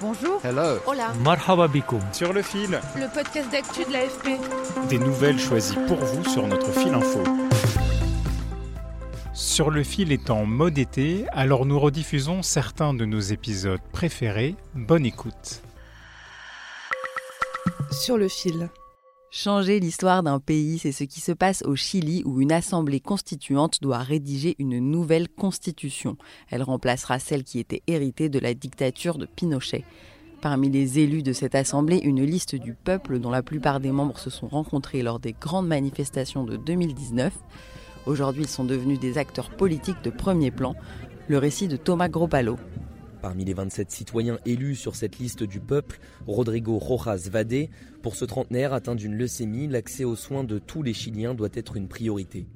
Bonjour. Hello. Hola. Marhaba. Sur le fil, Le podcast d'actu de l'AFP. des nouvelles choisies pour vous sur notre fil info. Sur le fil est en mode été, alors nous rediffusons certains de nos épisodes préférés. Bonne écoute. Sur le fil. Changer l'histoire d'un pays, c'est ce qui se passe au Chili où une assemblée constituante doit rédiger une nouvelle constitution. Elle remplacera celle qui était héritée de la dictature de Pinochet. Parmi les élus de cette assemblée, une liste du peuple dont la plupart des membres se sont rencontrés lors des grandes manifestations de 2019. Aujourd'hui, ils sont devenus des acteurs politiques de premier plan. Le récit de Thomas Gropalo. Parmi les 27 citoyens élus sur cette liste du peuple, Rodrigo Rojas Vade, pour ce trentenaire atteint d'une leucémie, l'accès aux soins de tous les Chiliens doit être une priorité.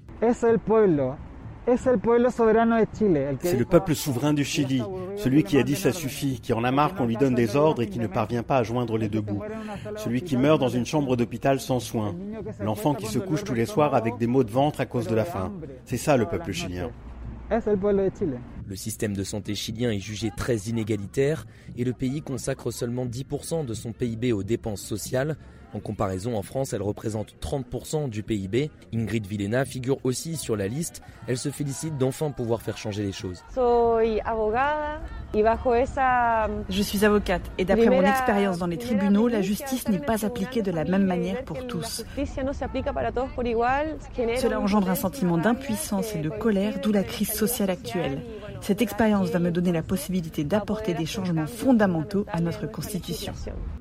C'est le peuple souverain du Chili, celui qui a dit ça suffit, qui en a marre qu'on lui donne des ordres et qui ne parvient pas à joindre les deux bouts. Celui qui meurt dans une chambre d'hôpital sans soins. L'enfant qui se couche tous les soirs avec des maux de ventre à cause de la faim. C'est ça le peuple chilien. Le système de santé chilien est jugé très inégalitaire et le pays consacre seulement 10% de son PIB aux dépenses sociales. En comparaison, en France, elle représente 30% du PIB. Ingrid Villena figure aussi sur la liste. Elle se félicite d'enfin pouvoir faire changer les choses. Je suis avocate et d'après mon expérience dans les tribunaux, la justice n'est pas appliquée de la même manière pour tous. Cela engendre un sentiment d'impuissance et de colère, d'où la crise sociale actuelle. Cette expérience va me donner la possibilité d'apporter des changements fondamentaux à notre Constitution.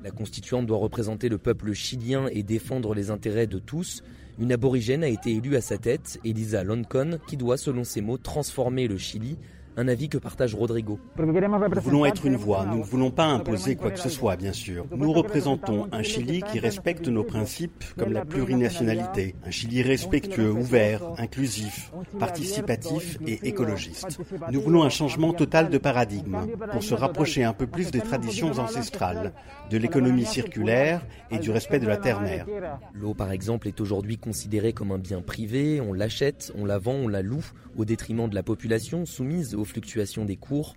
La constituante doit représenter le peuple chilien et défendre les intérêts de tous. Une aborigène a été élue à sa tête, Elisa Loncon, qui doit, selon ses mots, transformer le Chili. Un avis que partage Rodrigo. Nous voulons être une voix, nous ne voulons pas imposer quoi que ce soit, bien sûr. Nous représentons un Chili qui respecte nos principes comme la plurinationalité, un Chili respectueux, ouvert, inclusif, participatif et écologiste. Nous voulons un changement total de paradigme pour se rapprocher un peu plus des traditions ancestrales, de l'économie circulaire et du respect de la terre-mère. L'eau, par exemple, est aujourd'hui considérée comme un bien privé, on l'achète, on la vend, on la loue, au détriment de la population soumise aux fluctuations des cours.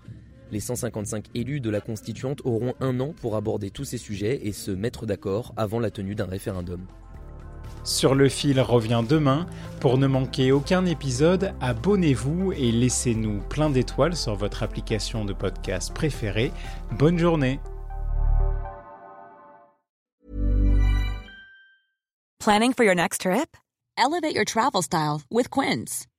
Les 155 élus de la constituante auront un an pour aborder tous ces sujets et se mettre d'accord avant la tenue d'un référendum. Sur le fil revient demain. Pour ne manquer aucun épisode, abonnez-vous et laissez-nous plein d'étoiles sur votre application de podcast préférée. Bonne journée Planning for your next trip? Elevate your travel style with Quince.